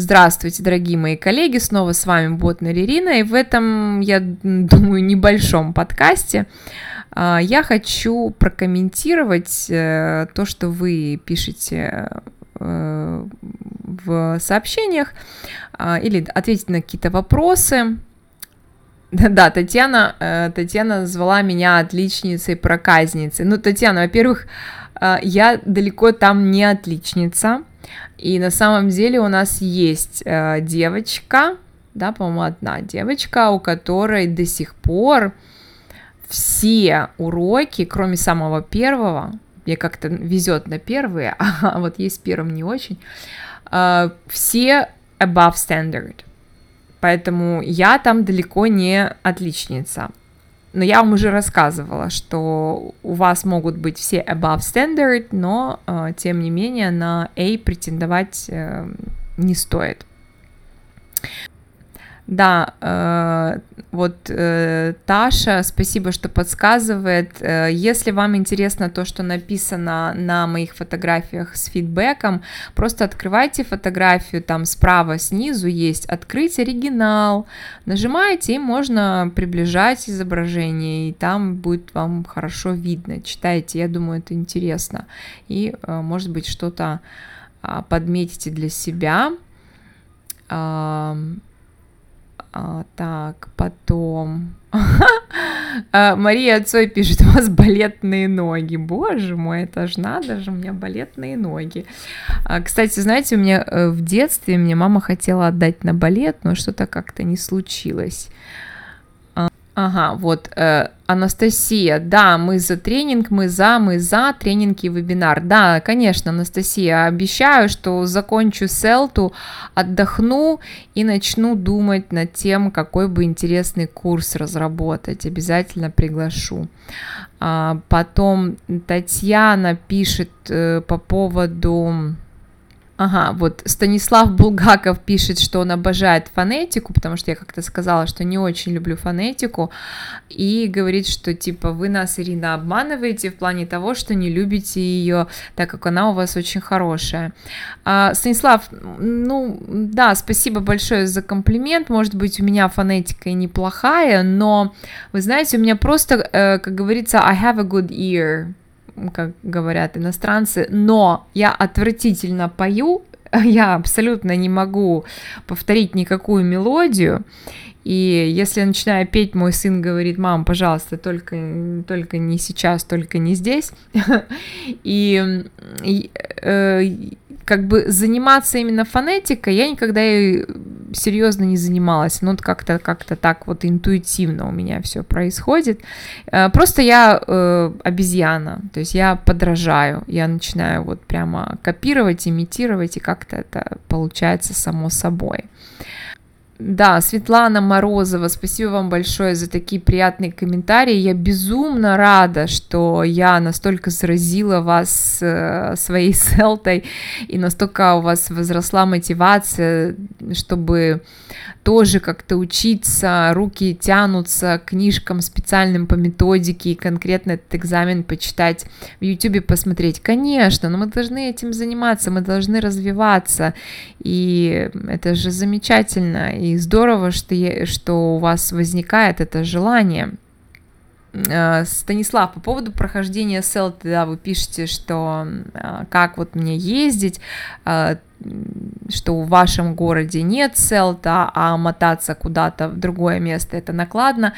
Здравствуйте, дорогие мои коллеги, снова с вами Ботнер Ирина, и в этом, я думаю, небольшом подкасте а, я хочу прокомментировать э, то, что вы пишете э, в сообщениях, а, или ответить на какие-то вопросы. Да, Татьяна, э, Татьяна назвала меня отличницей проказницей. Ну, Татьяна, во-первых, я далеко там не отличница, и на самом деле у нас есть девочка, да, по-моему, одна девочка, у которой до сих пор все уроки, кроме самого первого, мне как-то везет на первые, а вот есть первым не очень, а, все above standard. Поэтому я там далеко не отличница. Но я вам уже рассказывала, что у вас могут быть все above standard, но а, тем не менее на A претендовать э, не стоит. Да, э, вот э, Таша, спасибо, что подсказывает. Э, если вам интересно то, что написано на моих фотографиях с фидбэком, просто открывайте фотографию, там справа снизу есть «Открыть оригинал», нажимаете, и можно приближать изображение, и там будет вам хорошо видно. Читайте, я думаю, это интересно. И, э, может быть, что-то э, подметите для себя. Э, а, так, потом... А, Мария Цой пишет, у вас балетные ноги. Боже мой, это ж надо же, у меня балетные ноги. А, кстати, знаете, у меня э, в детстве мне мама хотела отдать на балет, но что-то как-то не случилось. Ага, вот, э, Анастасия, да, мы за тренинг, мы за, мы за тренинг и вебинар. Да, конечно, Анастасия, обещаю, что закончу селту, отдохну и начну думать над тем, какой бы интересный курс разработать. Обязательно приглашу. А, потом Татьяна пишет э, по поводу Ага, вот Станислав Булгаков пишет, что он обожает фонетику, потому что я как-то сказала, что не очень люблю фонетику, и говорит, что типа вы нас, Ирина, обманываете в плане того, что не любите ее, так как она у вас очень хорошая. А, Станислав, ну да, спасибо большое за комплимент, может быть, у меня фонетика и неплохая, но вы знаете, у меня просто, э, как говорится, I have a good ear, как говорят иностранцы, но я отвратительно пою, я абсолютно не могу повторить никакую мелодию, и если я начинаю петь, мой сын говорит, мам, пожалуйста, только, только не сейчас, только не здесь. И, э, как бы заниматься именно фонетикой я никогда и серьезно не занималась. Ну, как-то как-то так вот интуитивно у меня все происходит. Э, просто я э, обезьяна, то есть я подражаю, я начинаю вот прямо копировать, имитировать, и как-то это получается само собой. Да, Светлана Морозова, спасибо вам большое за такие приятные комментарии. Я безумно рада, что я настолько заразила вас э, своей селтой и настолько у вас возросла мотивация, чтобы тоже как-то учиться, руки тянутся к книжкам специальным по методике и конкретно этот экзамен почитать, в YouTube посмотреть. Конечно, но мы должны этим заниматься, мы должны развиваться, и это же замечательно и здорово, что, я, что у вас возникает это желание. Э, Станислав, по поводу прохождения селты, да, вы пишете, что э, как вот мне ездить, э, что в вашем городе нет селта, а мотаться куда-то в другое место это накладно.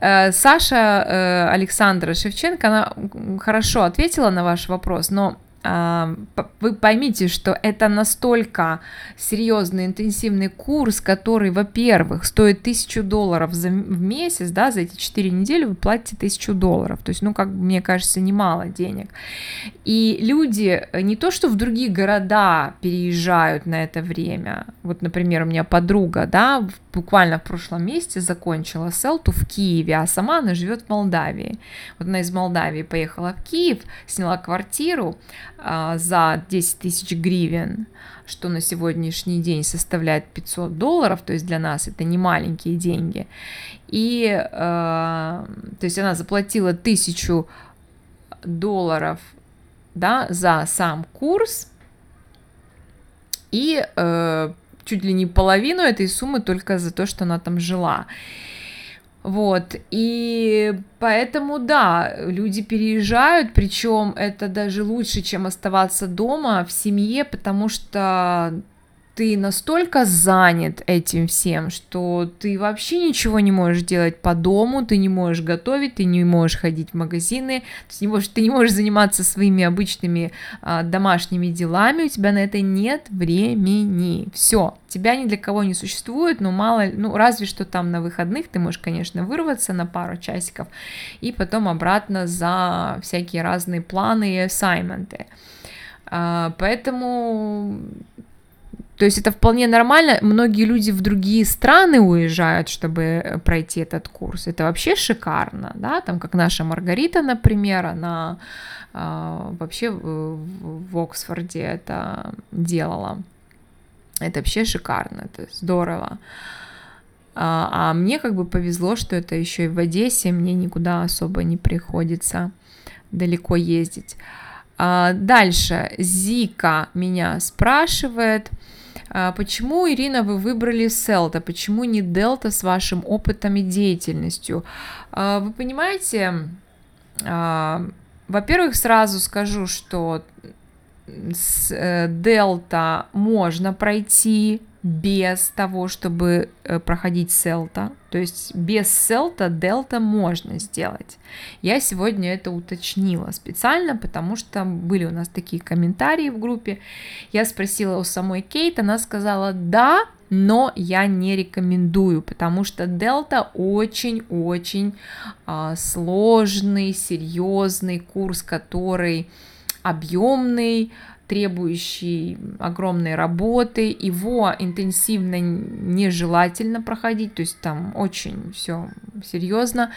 Саша Александра Шевченко, она хорошо ответила на ваш вопрос, но вы поймите, что это настолько серьезный, интенсивный курс, который, во-первых, стоит тысячу долларов за, в месяц, да, за эти четыре недели вы платите тысячу долларов, то есть, ну, как мне кажется, немало денег. И люди э, не то, что в другие города переезжают на это время, вот, например, у меня подруга, да, буквально в прошлом месяце закончила селту в Киеве, а сама она живет в Молдавии. Вот она из Молдавии поехала в Киев, сняла квартиру, за 10 тысяч гривен, что на сегодняшний день составляет 500 долларов, то есть для нас это не маленькие деньги. И, э, то есть она заплатила тысячу долларов, да, за сам курс, и э, чуть ли не половину этой суммы только за то, что она там жила. Вот, и поэтому, да, люди переезжают, причем это даже лучше, чем оставаться дома в семье, потому что ты настолько занят этим всем, что ты вообще ничего не можешь делать по дому, ты не можешь готовить, ты не можешь ходить в магазины, ты не можешь, ты не можешь заниматься своими обычными а, домашними делами, у тебя на это нет времени. Все, тебя ни для кого не существует, но мало, ну разве что там на выходных ты можешь, конечно, вырваться на пару часиков и потом обратно за всякие разные планы и ассайменты. Uh, поэтому то есть это вполне нормально. Многие люди в другие страны уезжают, чтобы э, пройти этот курс. Это вообще шикарно, да, там как наша Маргарита, например, она э, вообще в, в Оксфорде это делала. Это вообще шикарно, это здорово. А, а мне как бы повезло, что это еще и в Одессе, мне никуда особо не приходится далеко ездить. А, дальше Зика меня спрашивает, почему, Ирина, вы выбрали Селта? Почему не Делта с вашим опытом и деятельностью? А, вы понимаете, а, во-первых, сразу скажу, что с Дельта можно пройти без того, чтобы э, проходить селта. То есть без селта дельта можно сделать. Я сегодня это уточнила специально, потому что были у нас такие комментарии в группе. Я спросила у самой Кейт, она сказала да, но я не рекомендую, потому что дельта очень-очень а, сложный, серьезный курс, который объемный, требующий огромной работы, его интенсивно нежелательно проходить, то есть там очень все серьезно.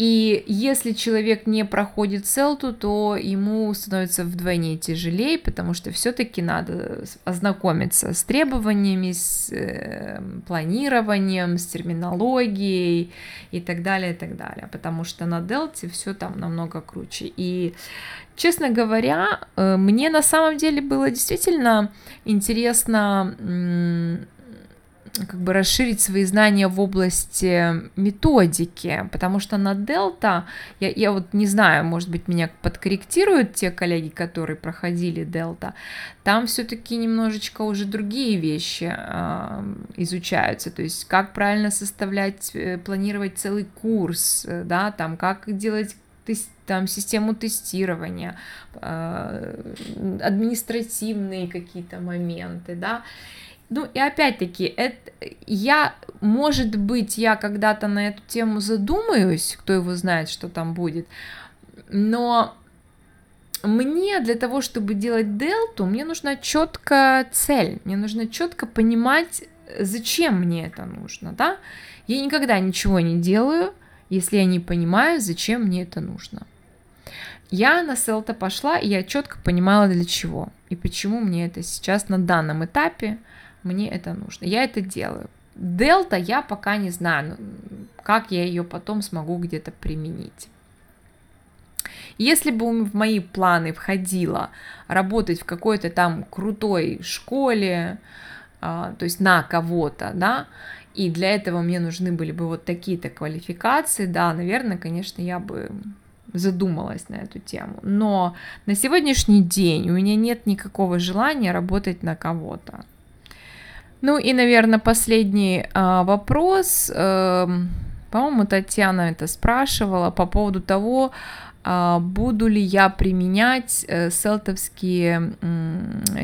И если человек не проходит селту, то ему становится вдвойне тяжелее, потому что все-таки надо ознакомиться с требованиями, с э, планированием, с терминологией и так далее, и так далее. Потому что на делте все там намного круче. И честно говоря, э, мне на самом деле было действительно интересно как бы расширить свои знания в области методики, потому что на Delta, я, я вот не знаю, может быть, меня подкорректируют те коллеги, которые проходили Delta, там все-таки немножечко уже другие вещи э, изучаются, то есть как правильно составлять, э, планировать целый курс, э, да, там как делать там систему тестирования, э, административные какие-то моменты, да, ну и опять-таки, это, я, может быть, я когда-то на эту тему задумаюсь, кто его знает, что там будет, но мне для того, чтобы делать дельту, мне нужна четкая цель, мне нужно четко понимать, зачем мне это нужно, да? Я никогда ничего не делаю, если я не понимаю, зачем мне это нужно. Я на селта пошла, и я четко понимала, для чего и почему мне это сейчас на данном этапе мне это нужно. Я это делаю. Дельта я пока не знаю, ну, как я ее потом смогу где-то применить. Если бы в мои планы входило работать в какой-то там крутой школе, а, то есть на кого-то, да, и для этого мне нужны были бы вот такие-то квалификации, да, наверное, конечно, я бы задумалась на эту тему. Но на сегодняшний день у меня нет никакого желания работать на кого-то. Ну и, наверное, последний а, вопрос. А, по-моему, Татьяна это спрашивала по поводу того, буду ли я применять э, селтовские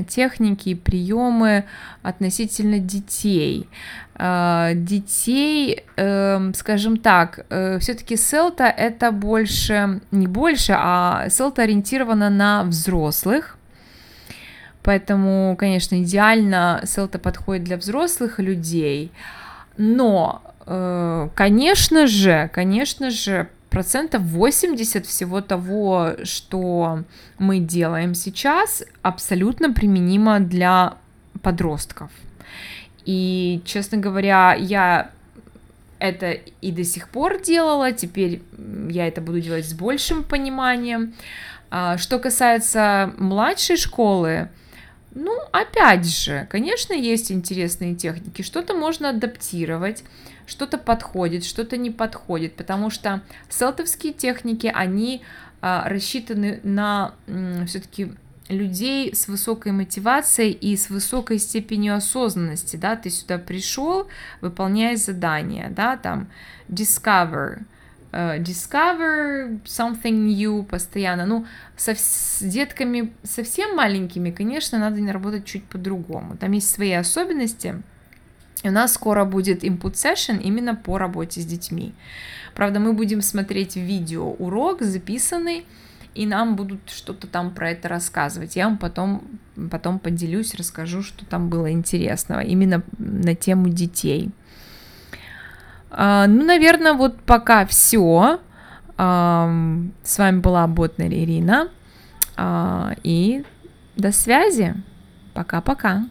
техники и приемы относительно детей. А, детей, эм, скажем так, э, все-таки селта это больше, не больше, а селта ориентирована на взрослых, Поэтому, конечно, идеально селта подходит для взрослых людей. Но, э, конечно же, конечно же, процентов 80 всего того, что мы делаем сейчас, абсолютно применимо для подростков. И, честно говоря, я это и до сих пор делала, теперь я это буду делать с большим пониманием. А, что касается младшей школы, Ну, опять же, конечно, есть интересные техники. Что-то можно адаптировать, что-то подходит, что-то не подходит, потому что селтовские техники, они а, рассчитаны на все-таки людей с высокой мотивацией и с высокой степенью осознанности, да, ты сюда пришел, выполняя задание, да, там, discover, discover something new постоянно, ну, со, с детками совсем маленькими, конечно, надо работать чуть по-другому, там есть свои особенности, у нас скоро будет input session именно по работе с детьми. Правда, мы будем смотреть видео урок записанный, и нам будут что-то там про это рассказывать. Я вам потом, потом поделюсь, расскажу, что там было интересного, именно на тему детей. А, ну, наверное, вот пока все. С вами была Ботнер Ирина. А, и до связи. Пока-пока.